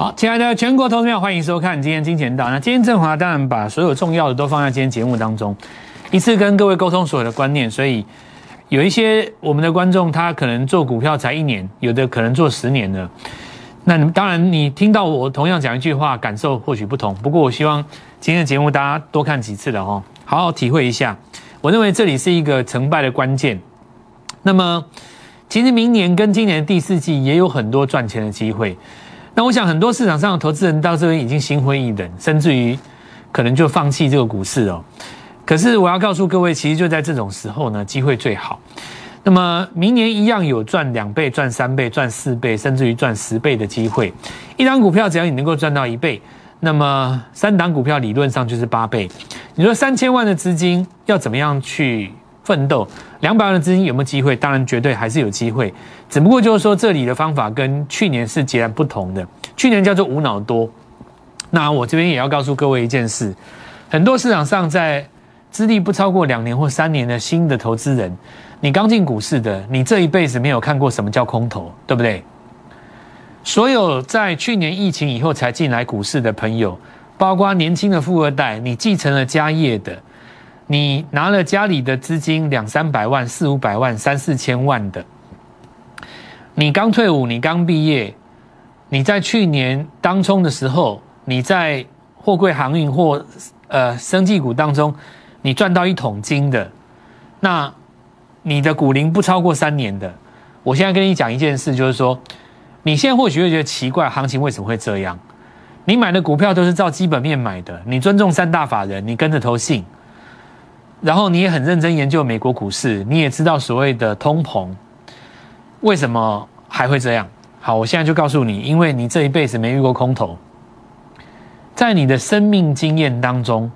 好，亲爱的全国投资者，欢迎收看今天金钱道。那今天振华当然把所有重要的都放在今天节目当中，一次跟各位沟通所有的观念。所以有一些我们的观众，他可能做股票才一年，有的可能做十年了。那当然，你听到我同样讲一句话，感受或许不同。不过我希望今天的节目大家多看几次了哦，好好体会一下。我认为这里是一个成败的关键。那么，其实明年跟今年第四季也有很多赚钱的机会。那我想，很多市场上的投资人到这边已经心灰意冷，甚至于可能就放弃这个股市哦。可是我要告诉各位，其实就在这种时候呢，机会最好。那么明年一样有赚两倍、赚三倍、赚四倍，甚至于赚十倍的机会。一张股票只要你能够赚到一倍，那么三档股票理论上就是八倍。你说三千万的资金要怎么样去奋斗？两百万的资金有没有机会？当然绝对还是有机会。只不过就是说，这里的方法跟去年是截然不同的。去年叫做无脑多，那我这边也要告诉各位一件事：很多市场上在资历不超过两年或三年的新的投资人，你刚进股市的，你这一辈子没有看过什么叫空头，对不对？所有在去年疫情以后才进来股市的朋友，包括年轻的富二代，你继承了家业的，你拿了家里的资金两三百万、四五百万、三四千万的。你刚退伍，你刚毕业，你在去年当冲的时候，你在货柜航运或呃生技股当中，你赚到一桶金的，那你的股龄不超过三年的，我现在跟你讲一件事，就是说，你现在或许会觉得奇怪，行情为什么会这样？你买的股票都是照基本面买的，你尊重三大法人，你跟着投信，然后你也很认真研究美国股市，你也知道所谓的通膨。为什么还会这样？好，我现在就告诉你，因为你这一辈子没遇过空头，在你的生命经验当中，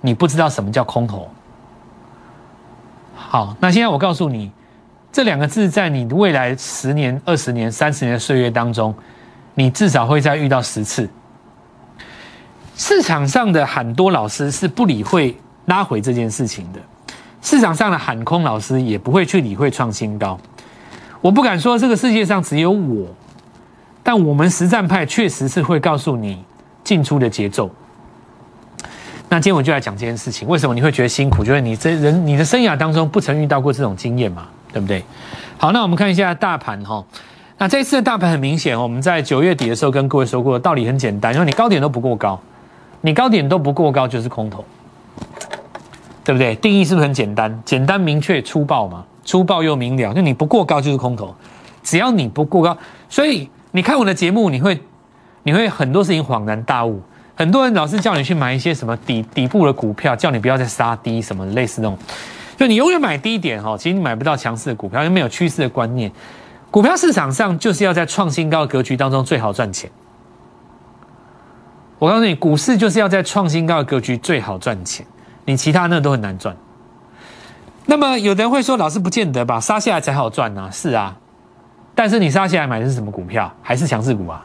你不知道什么叫空头。好，那现在我告诉你，这两个字在你未来十年、二十年、三十年的岁月当中，你至少会再遇到十次。市场上的很多老师是不理会拉回这件事情的，市场上的喊空老师也不会去理会创新高。我不敢说这个世界上只有我，但我们实战派确实是会告诉你进出的节奏。那今天我就来讲这件事情，为什么你会觉得辛苦？就是你这人你的生涯当中不曾遇到过这种经验嘛，对不对？好，那我们看一下大盘哈。那这一次的大盘很明显，我们在九月底的时候跟各位说过，道理很简单，因为你高点都不过高，你高点都不过高就是空头，对不对？定义是不是很简单？简单明确粗暴嘛？粗暴又明了，就你不过高就是空头，只要你不过高，所以你看我的节目，你会你会很多事情恍然大悟。很多人老是叫你去买一些什么底底部的股票，叫你不要再杀低什么类似那种，就你永远买低点哈，其实你买不到强势的股票，因为没有趋势的观念。股票市场上就是要在创新高的格局当中最好赚钱。我告诉你，股市就是要在创新高的格局最好赚钱，你其他那都很难赚。那么有的人会说，老师不见得吧，杀下来才好赚呢。是啊，但是你杀下来买的是什么股票？还是强势股啊？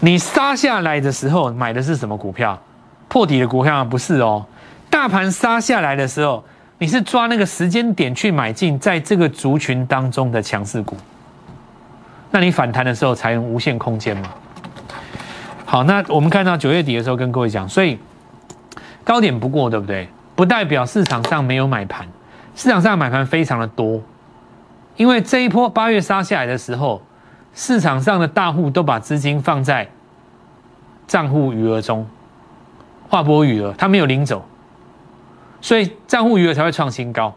你杀下来的时候买的是什么股票？破底的股票不是哦。大盘杀下来的时候，你是抓那个时间点去买进，在这个族群当中的强势股。那你反弹的时候才能无限空间嘛？好，那我们看到九月底的时候跟各位讲，所以高点不过，对不对？不代表市场上没有买盘，市场上买盘非常的多，因为这一波八月杀下来的时候，市场上的大户都把资金放在账户余额中，划拨余额，他没有领走，所以账户余额才会创新高。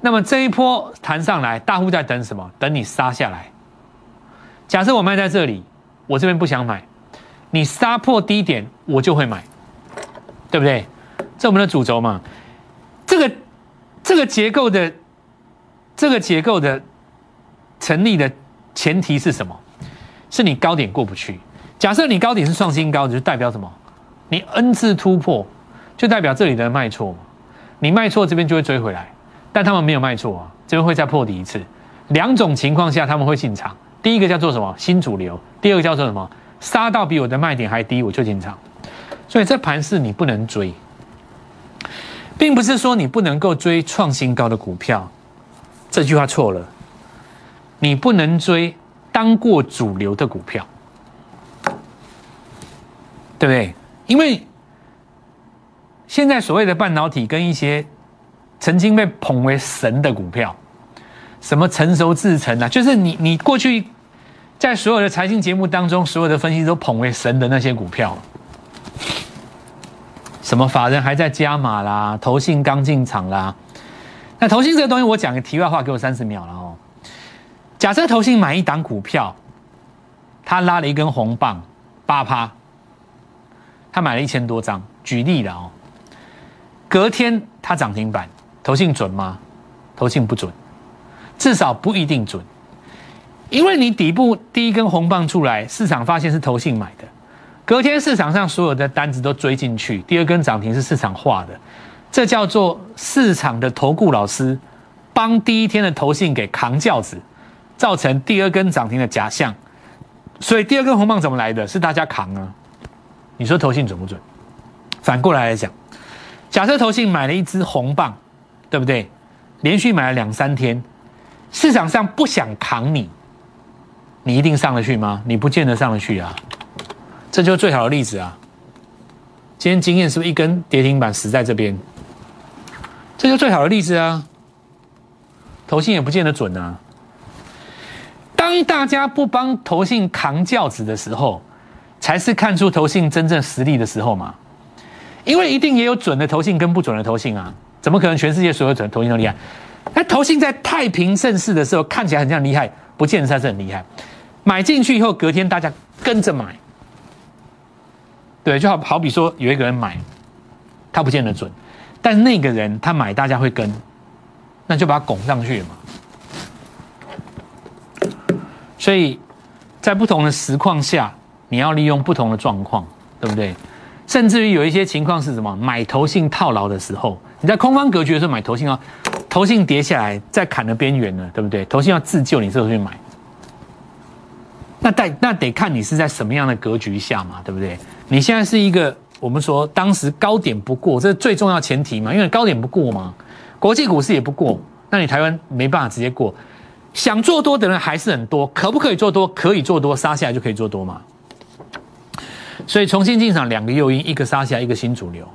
那么这一波弹上来，大户在等什么？等你杀下来。假设我卖在这里，我这边不想买，你杀破低点，我就会买，对不对？这我们的主轴嘛，这个这个结构的这个结构的成立的前提是什么？是你高点过不去。假设你高点是创新高，就代表什么？你 N 次突破，就代表这里的卖错嘛。你卖错这边就会追回来，但他们没有卖错啊，这边会再破底一次。两种情况下他们会进场，第一个叫做什么？新主流。第二个叫做什么？杀到比我的卖点还低，我就进场。所以这盘是你不能追。并不是说你不能够追创新高的股票，这句话错了。你不能追当过主流的股票，对不对？因为现在所谓的半导体跟一些曾经被捧为神的股票，什么成熟制成啊，就是你你过去在所有的财经节目当中，所有的分析都捧为神的那些股票，什么法人还在加码啦，投信刚进场啦。那投信这个东西，我讲个题外话，给我三十秒了哦。假设投信买一档股票，他拉了一根红棒，八趴，他买了一千多张，举例了哦。隔天他涨停板，投信准吗？投信不准，至少不一定准，因为你底部第一根红棒出来，市场发现是投信买的，隔天市场上所有的单子都追进去，第二根涨停是市场化的。这叫做市场的投顾老师帮第一天的投信给扛轿子，造成第二根涨停的假象。所以第二根红棒怎么来的？是大家扛啊？你说投信准不准？反过来来讲，假设投信买了一支红棒，对不对？连续买了两三天，市场上不想扛你，你一定上得去吗？你不见得上得去啊。这就是最好的例子啊。今天经验是不是一根跌停板死在这边？这就最好的例子啊，投信也不见得准啊。当大家不帮投信扛轿子的时候，才是看出投信真正实力的时候嘛。因为一定也有准的投信跟不准的投信啊，怎么可能全世界所有准投信都厉害？那投信在太平盛世的时候看起来很像厉害，不见得它是很厉害。买进去以后，隔天大家跟着买，对，就好好比说有一个人买，他不见得准。但那个人他买，大家会跟，那就把他拱上去嘛。所以在不同的实况下，你要利用不同的状况，对不对？甚至于有一些情况是什么？买投信套牢的时候，你在空方格局的时候买投信啊，投信跌下来在砍的边缘了，对不对？投信要自救，你这时候去买，那得那得看你是在什么样的格局下嘛，对不对？你现在是一个。我们说当时高点不过，这是最重要前提嘛？因为高点不过嘛，国际股市也不过，那你台湾没办法直接过。想做多的人还是很多，可不可以做多？可以做多，杀下来就可以做多嘛。所以重新进场两个诱因，一个杀下来，一个新主流。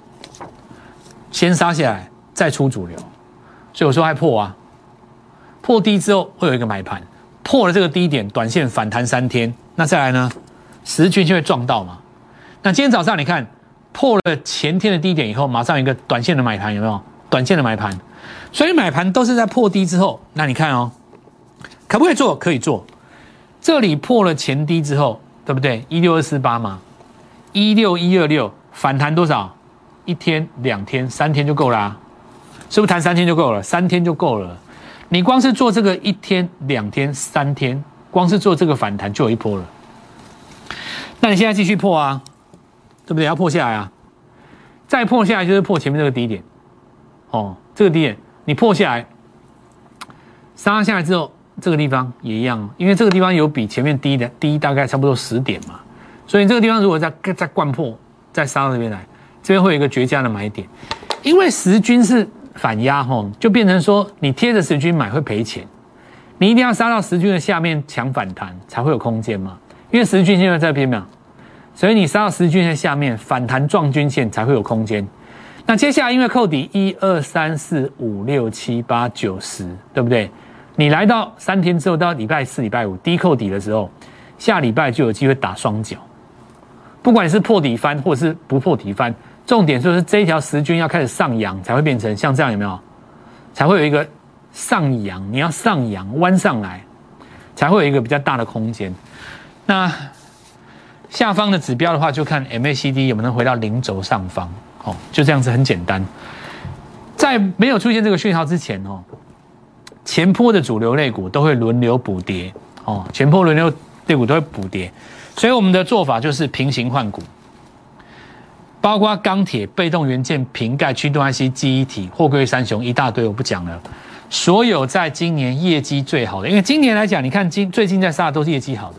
先杀下来，再出主流。所以我说还破啊，破低之后会有一个买盘，破了这个低点，短线反弹三天，那再来呢，十均就会撞到嘛。那今天早上你看。破了前天的低点以后，马上有一个短线的买盘，有没有？短线的买盘，所以买盘都是在破低之后。那你看哦，可不可以做？可以做。这里破了前低之后，对不对？一六二四八嘛，一六一二六反弹多少？一天、两天、三天就够了，是不是？弹三天就够了，三天就够了。你光是做这个一天、两天、三天，光是做这个反弹就有一波了。那你现在继续破啊？对不对？要破下来啊！再破下来就是破前面这个低点，哦，这个低点你破下来，杀下来之后，这个地方也一样，因为这个地方有比前面低的低大概差不多十点嘛，所以这个地方如果再再灌破，再杀到这边来，这边会有一个绝佳的买点，因为十均是反压吼，就变成说你贴着十均买会赔钱，你一定要杀到十均的下面抢反弹才会有空间嘛，因为十均现在在边嘛。所以你杀到十均线下面反弹撞均线才会有空间。那接下来因为扣底一二三四五六七八九十，对不对？你来到三天之后到礼拜四、礼拜五低扣底的时候，下礼拜就有机会打双脚。不管是破底翻或者是不破底翻，重点就是这一条十均要开始上扬，才会变成像这样有没有？才会有一个上扬，你要上扬弯上来，才会有一个比较大的空间。那。下方的指标的话，就看 MACD 有没有能回到零轴上方，哦，就这样子很简单。在没有出现这个讯号之前，哦，前坡的主流类股都会轮流补跌，哦，前坡轮流类股都会补跌，所以我们的做法就是平行换股，包括钢铁、被动元件、瓶盖、驱动 IC、记忆体、货柜三雄一大堆，我不讲了。所有在今年业绩最好的，因为今年来讲，你看今最近在杀的都是业绩好的。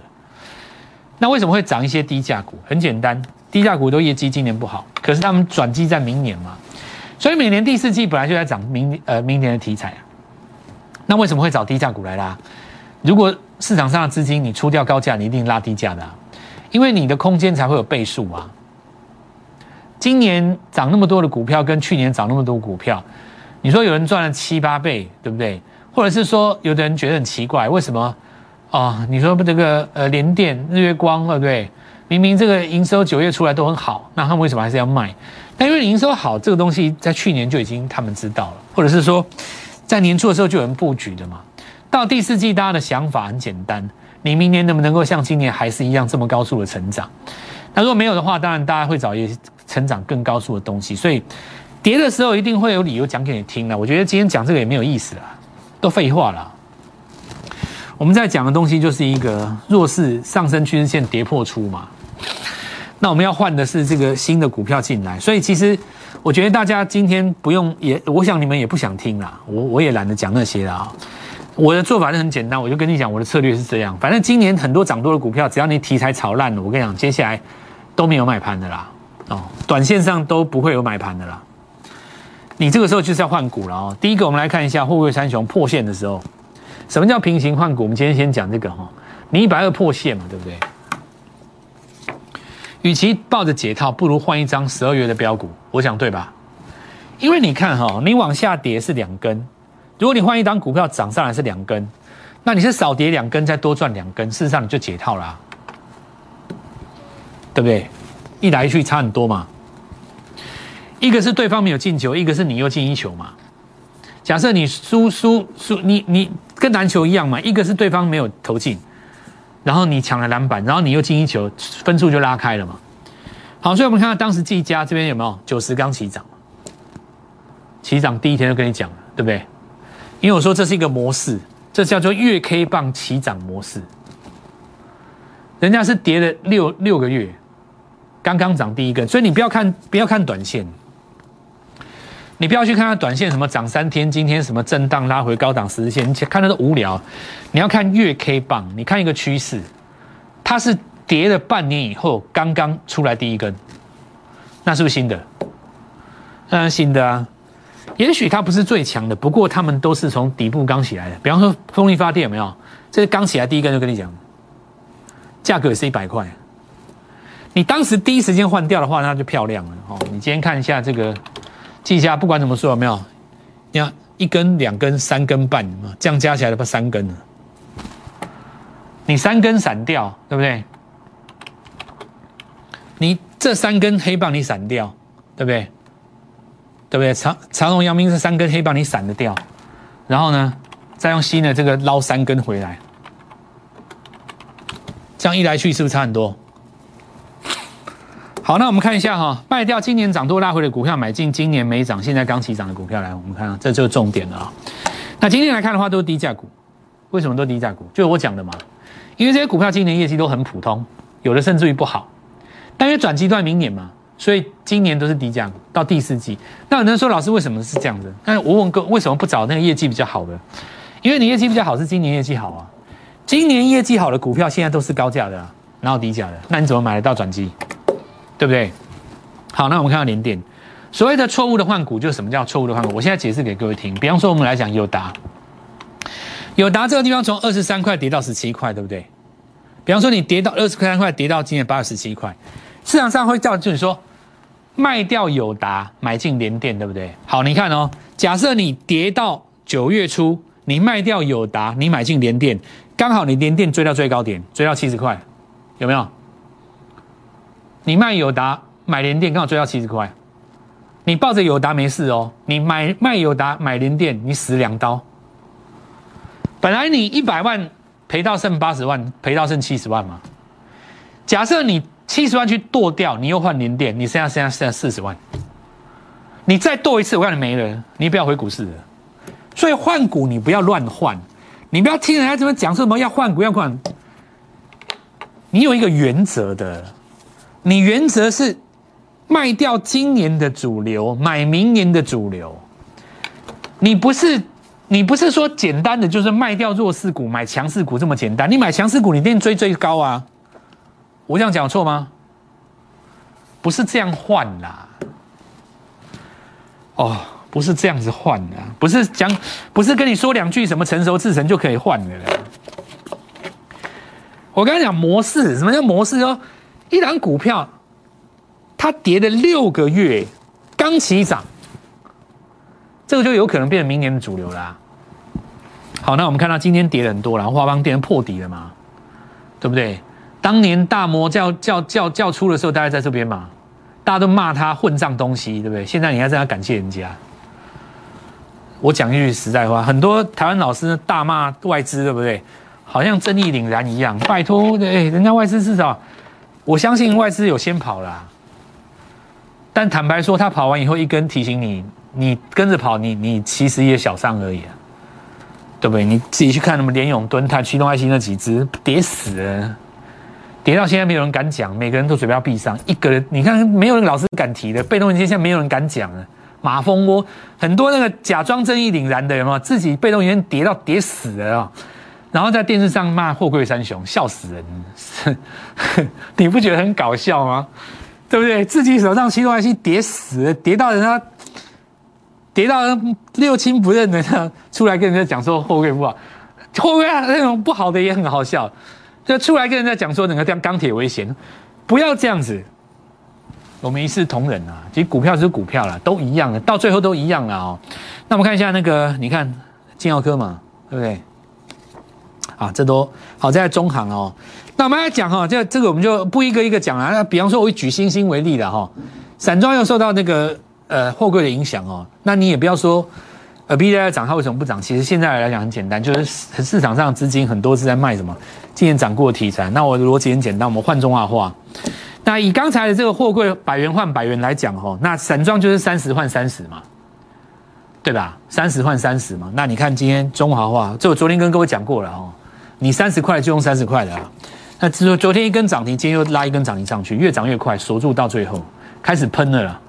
那为什么会涨一些低价股？很简单，低价股都业绩今年不好，可是他们转机在明年嘛，所以每年第四季本来就在涨明呃明年的题材啊。那为什么会找低价股来拉？如果市场上的资金你出掉高价，你一定拉低价的，因为你的空间才会有倍数啊。今年涨那么多的股票，跟去年涨那么多股票，你说有人赚了七八倍，对不对？或者是说，有的人觉得很奇怪，为什么？啊，你说这个呃联电、日月光，对不对？明明这个营收九月出来都很好，那他们为什么还是要卖？但因为营收好，这个东西在去年就已经他们知道了，或者是说，在年初的时候就有人布局的嘛。到第四季，大家的想法很简单：你明年能不能够像今年还是一样这么高速的成长？那如果没有的话，当然大家会找一些成长更高速的东西。所以跌的时候一定会有理由讲给你听的。我觉得今天讲这个也没有意思了，都废话了。我们在讲的东西就是一个弱势上升趋势线跌破出嘛。那我们要换的是这个新的股票进来，所以其实我觉得大家今天不用也，我想你们也不想听啦，我我也懒得讲那些了啊。我的做法是很简单，我就跟你讲，我的策略是这样。反正今年很多涨多的股票，只要你题材炒烂了，我跟你讲，接下来都没有买盘的啦。哦，短线上都不会有买盘的啦。你这个时候就是要换股了哦。第一个，我们来看一下货柜三雄破线的时候，什么叫平行换股？我们今天先讲这个哈。你一百二破线嘛，对不对？与其抱着解套，不如换一张十二月的标股，我想对吧？因为你看哈，你往下跌是两根。如果你换一张股票涨上来是两根，那你是少跌两根再多赚两根，事实上你就解套啦，对不对？一来一去差很多嘛。一个是对方没有进球，一个是你又进一球嘛。假设你输输输，你你跟篮球一样嘛，一个是对方没有投进，然后你抢了篮板，然后你又进一球，分数就拉开了嘛。好，所以我们看到当时季家这边有没有九十刚起涨，起涨第一天就跟你讲了，对不对？因为我说这是一个模式，这叫做月 K 棒起涨模式。人家是跌了六六个月，刚刚涨第一根，所以你不要看不要看短线，你不要去看它短线什么涨三天，今天什么震荡拉回高档十日线，你看那都无聊。你要看月 K 棒，你看一个趋势，它是跌了半年以后刚刚出来第一根，那是不是新的？当然，新的啊。也许它不是最强的，不过他们都是从底部刚起来的。比方说风力发电有没有？这是刚起来第一根就跟你讲，价格也是一百块。你当时第一时间换掉的话，那就漂亮了哦。你今天看一下这个计价，不管怎么说有没有？你看一根、两根、三根半这样加起来不三根了。你三根散掉，对不对？你这三根黑棒你散掉，对不对？对不对？长长荣、阳明是三根黑棒，你散得掉，然后呢，再用新的这个捞三根回来，这样一来去是不是差很多？好，那我们看一下哈，卖掉今年涨多拉回的股票，买进今年没涨、现在刚起涨的股票来，我们看，这就是重点了啊。那今天来看的话，都是低价股，为什么都低价股？就是我讲的嘛，因为这些股票今年业绩都很普通，有的甚至于不好，但因为转机段明年嘛。所以今年都是低价股，到第四季，那有人说老师为什么是这样子？那我问哥，为什么不找那个业绩比较好的？因为你业绩比较好是今年业绩好啊，今年业绩好的股票现在都是高价的，啊然后低价的，那你怎么买得到转机？对不对？好，那我们看到连电，所谓的错误的换股就是什么叫错误的换股？我现在解释给各位听。比方说我们来讲友达，友达这个地方从二十三块跌到十七块，对不对？比方说你跌到二十三块，跌到今天八十七块。市场上会叫就是说，卖掉友达，买进联电，对不对？好，你看哦，假设你跌到九月初，你卖掉友达，你买进联电，刚好你联电追到最高点，追到七十块，有没有？你卖友达买联电，刚好追到七十块，你抱着友达没事哦，你买卖友达买联电，你死两刀。本来你一百万赔到剩八十万，赔到剩七十万嘛。假设你。七十万去剁掉，你又换联电，你剩下剩下剩下四十万，你再剁一次，我看你没了，你不要回股市了。所以换股你不要乱换，你不要听人家怎么讲什么要换股要换，你有一个原则的，你原则是卖掉今年的主流，买明年的主流。你不是你不是说简单的就是卖掉弱势股买强势股这么简单，你买强势股你一定追最高啊。我这样讲错吗？不是这样换啦，哦，不是这样子换的，不是讲，不是跟你说两句什么成熟制成就可以换的。我刚才讲模式，什么叫模式？说一档股票，它跌了六个月，刚起涨，这个就有可能变成明年的主流啦。好，那我们看到今天跌了很多了，华邦电破底了嘛，对不对？当年大摩叫叫叫叫出的时候，大家在这边嘛，大家都骂他混账东西，对不对？现在你还在那感谢人家。我讲一句实在话，很多台湾老师大骂外资，对不对？好像正义凛然一样。拜托，哎，人家外资至少，我相信外资有先跑啦。但坦白说，他跑完以后一根提醒你，你跟着跑，你你其实也小伤而已啊，对不对？你自己去看，什么联永、敦泰、驱动爱心那几只跌死了，跌到现在没有人敢讲，每个人都嘴巴要闭上。一个人，你看没有人老师敢提的被动元件，现在没有人敢讲了。马蜂窝很多那个假装正义凛然的，有没有？自己被动元件跌到跌死了啊！然后在电视上骂货柜三雄，笑死人！你不觉得很搞笑吗？对不对？自己手上驱动 IC 跌死，跌到人家跌到六亲不认的，出来跟人家讲说货柜不好，货柜那种不好的也很好笑，就出来跟人家讲说整个这样钢铁危险，不要这样子。我们一视同仁啊，其实股票是股票啦，都一样的，到最后都一样了哦。那我们看一下那个，你看金耀科嘛，对不对？啊，这都好在中行哦。那我们来讲哈，这这个我们就不一个一个讲了。那比方说，我以举星星为例的哈，散装又受到那个呃货柜的影响哦。那你也不要说呃 B 在涨，它为什么不涨？其实现在来讲很简单，就是市场上资金很多是在卖什么今年涨过的题材。那我的逻辑很简单，我们换中化话。那以刚才的这个货柜百元换百元来讲，哈，那散装就是三十换三十嘛，对吧？三十换三十嘛。那你看今天中华化，这我昨天跟各位讲过了哦，你三十块就用三十块的啊。那只说昨天一根涨停，今天又拉一根涨停上去，越涨越快，锁住到最后开始喷了啦，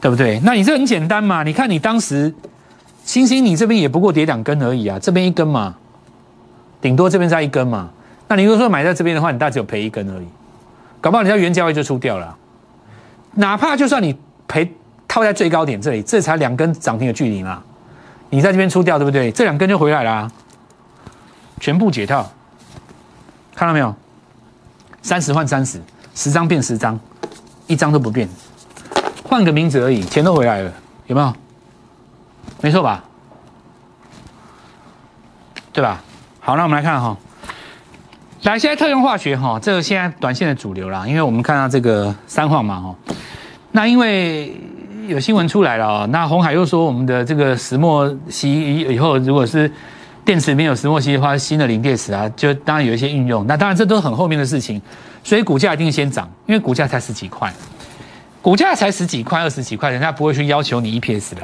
对不对？那你这很简单嘛，你看你当时星星，你这边也不过跌两根而已啊，这边一根嘛，顶多这边再一根嘛。那你如果说买在这边的话，你大概只有赔一根而已。搞不好你在原价位就出掉了，哪怕就算你赔套在最高点这里，这才两根涨停的距离嘛，你在这边出掉对不对？这两根就回来了，全部解套，看到没有？三十换三十，十张变十张，一张都不变，换个名字而已，钱都回来了，有没有？没错吧？对吧？好，那我们来看哈。来，现在特用化学哈，这个现在短线的主流啦，因为我们看到这个三晃嘛哈，那因为有新闻出来了，那红海又说我们的这个石墨烯以后如果是电池没有石墨烯的话，新的磷电池啊，就当然有一些应用，那当然这都是很后面的事情，所以股价一定先涨，因为股价才十几块，股价才十几块、二十几块，人家不会去要求你 EPS 的，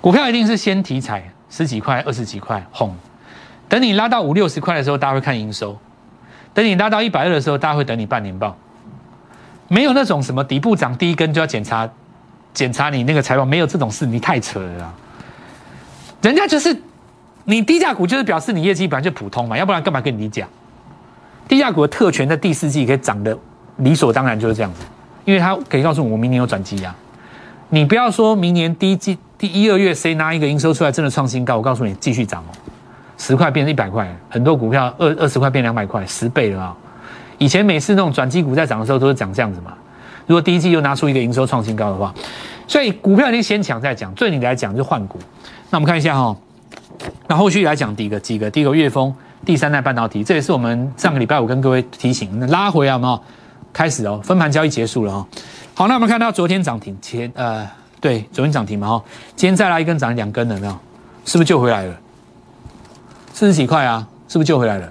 股票一定是先题材十几块、二十几块哄。等你拉到五六十块的时候，大家会看营收；等你拉到一百二的时候，大家会等你半年报。没有那种什么底部涨第一根就要检查检查你那个财报，没有这种事，你太扯了。人家就是你低价股，就是表示你业绩本来就普通嘛，要不然干嘛跟你讲？低价股的特权在第四季可以涨的理所当然就是这样子，因为它可以告诉我明年有转机呀。你不要说明年第一季第一二月谁拿一个营收出来真的创新高，我告诉你继续涨哦。十块变成一百块，很多股票二二十块变两百块，十倍了啊！以前每次那种转机股在涨的时候，都是涨这样子嘛。如果第一季又拿出一个营收创新高的话，所以股票已经先抢再讲。对你来讲就换股。那我们看一下哈，那后续来讲第一个几个，第一个月峰第三代半导体，这也是我们上个礼拜五跟各位提醒，那拉回来嘛，开始哦，分盘交易结束了哈。好，那我们看到昨天涨停前呃，对，昨天涨停嘛哈，今天再来一根涨两根了没有？是不是救回来了？四十几块啊，是不是救回来了？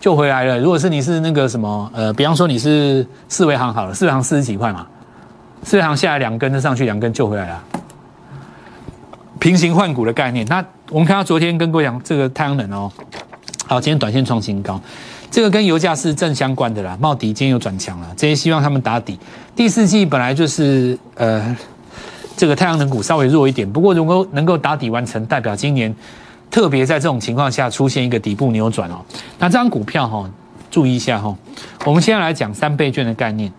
救回来了。如果是你是那个什么，呃，比方说你是四维行好了，四维行四十几块嘛，四维行下来两根就上去，两根救回来了。平行换股的概念。那我们看到昨天跟各位讲这个太阳能哦，好，今天短线创新高，这个跟油价是正相关的啦。茂迪今天又转强了，这些希望他们打底。第四季本来就是呃，这个太阳能股稍微弱一点，不过如果能够打底完成，代表今年。特别在这种情况下出现一个底部扭转哦，那这张股票哈，注意一下哈。我们现在来讲三倍券的概念。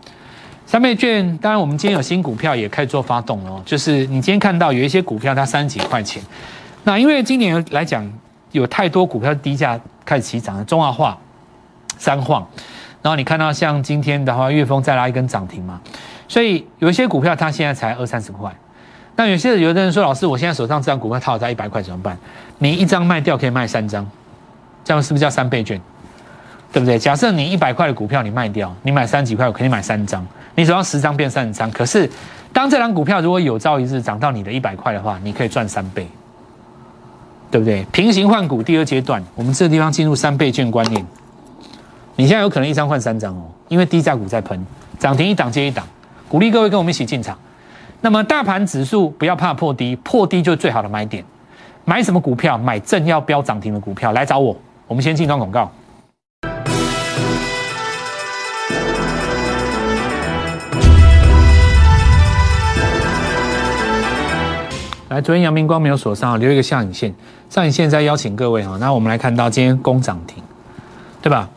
三倍券，当然我们今天有新股票也开始做发动了，就是你今天看到有一些股票它三十几块钱，那因为今年来讲有太多股票低价开始起涨了，中华化、三晃，然后你看到像今天的话，岳峰再拉一根涨停嘛，所以有一些股票它现在才二三十块。那有些有的人说，老师，我现在手上这张股票套在一百块怎么办？你一张卖掉可以卖三张，这样是不是叫三倍券？对不对？假设你一百块的股票你卖掉，你买三几块，我肯定买三张。你手上十张变三十张，可是当这张股票如果有朝一日涨到你的一百块的话，你可以赚三倍，对不对？平行换股第二阶段，我们这个地方进入三倍券观念。你现在有可能一张换三张哦，因为低价股在喷，涨停一档接一档，鼓励各位跟我们一起进场。那么大盘指数不要怕破低，破低就是最好的买点。买什么股票？买正要飙涨停的股票，来找我。我们先进段广告。来，昨天阳明光没有锁上，留一个下影线。上影线再邀请各位哈。那我们来看到今天攻涨停，对吧？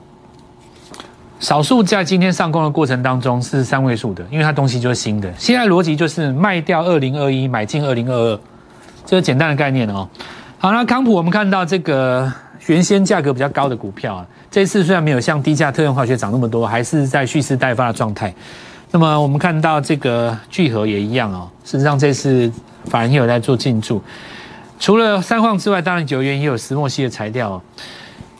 少数在今天上攻的过程当中是三位数的，因为它东西就是新的。现在逻辑就是卖掉二零二一，买进二零二二，这是简单的概念哦。好，那康普我们看到这个原先价格比较高的股票啊，这次虽然没有像低价特用化学涨那么多，还是在蓄势待发的状态。那么我们看到这个聚合也一样哦。事实上这次反而也有在做进驻，除了三晃之外，当然九元也有石墨烯的材料。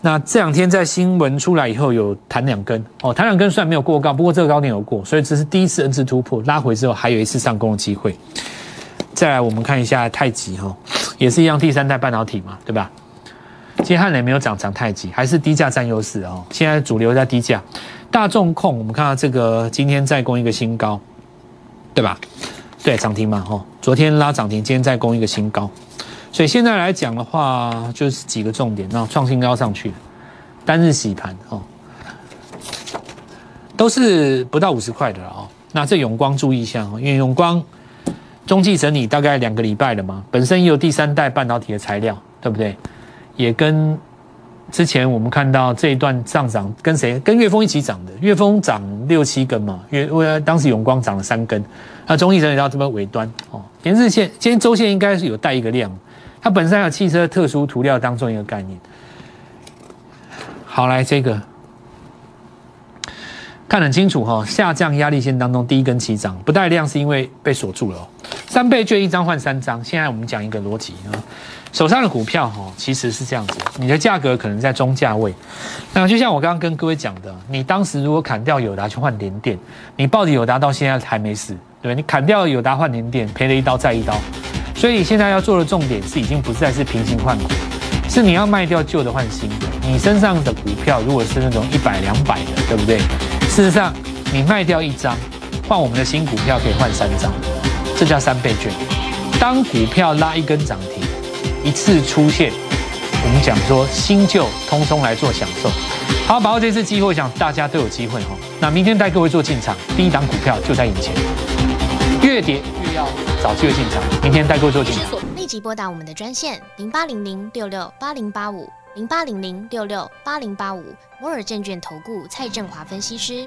那这两天在新闻出来以后，有弹两根哦，弹两根虽然没有过高，不过这个高点有过，所以这是第一次 N 次突破，拉回之后还有一次上攻的机会。再来，我们看一下太极哈，也是一样第三代半导体嘛，对吧？今天汉磊没有涨，涨太极还是低价占优势哦。现在主流在低价，大众控我们看到这个今天再攻一个新高，对吧？对，涨停嘛哈，昨天拉涨停，今天再攻一个新高。所以现在来讲的话，就是几个重点，那创新高上去，单日洗盘哦，都是不到五十块的了哦。那这永光注意一下哦，因为永光中继整理大概两个礼拜了嘛，本身也有第三代半导体的材料，对不对？也跟之前我们看到这一段上涨，跟谁？跟岳峰一起涨的，岳峰涨六七根嘛，岳为当时永光涨了三根，那中继整理到这边尾端哦，连日线今天周线应该是有带一个量。它本身有汽车特殊涂料当中一个概念。好，来这个看很清楚哈，下降压力线当中第一根起涨不带量是因为被锁住了。三倍券一张换三张，现在我们讲一个逻辑啊，手上的股票哈其实是这样子，你的价格可能在中价位。那就像我刚刚跟各位讲的，你当时如果砍掉友达去换联电，你抱着友达到现在还没死，对你砍掉友达换联电，赔了一刀再一刀。所以现在要做的重点是，已经不再是平行换股，是你要卖掉旧的换新的。你身上的股票如果是那种一百两百的，对不对？事实上，你卖掉一张，换我们的新股票可以换三张，这叫三倍券。当股票拉一根涨停，一次出现，我们讲说新旧通通来做享受。好，把握这次机会，我想大家都有机会哈。那明天带各位做进场，第一档股票就在眼前，越跌越要。早期的进场，明天带各位做进场。立即拨打我们的专线零八零零六六八零八五零八零零六六八零八五摩尔证券投顾蔡振华分析师。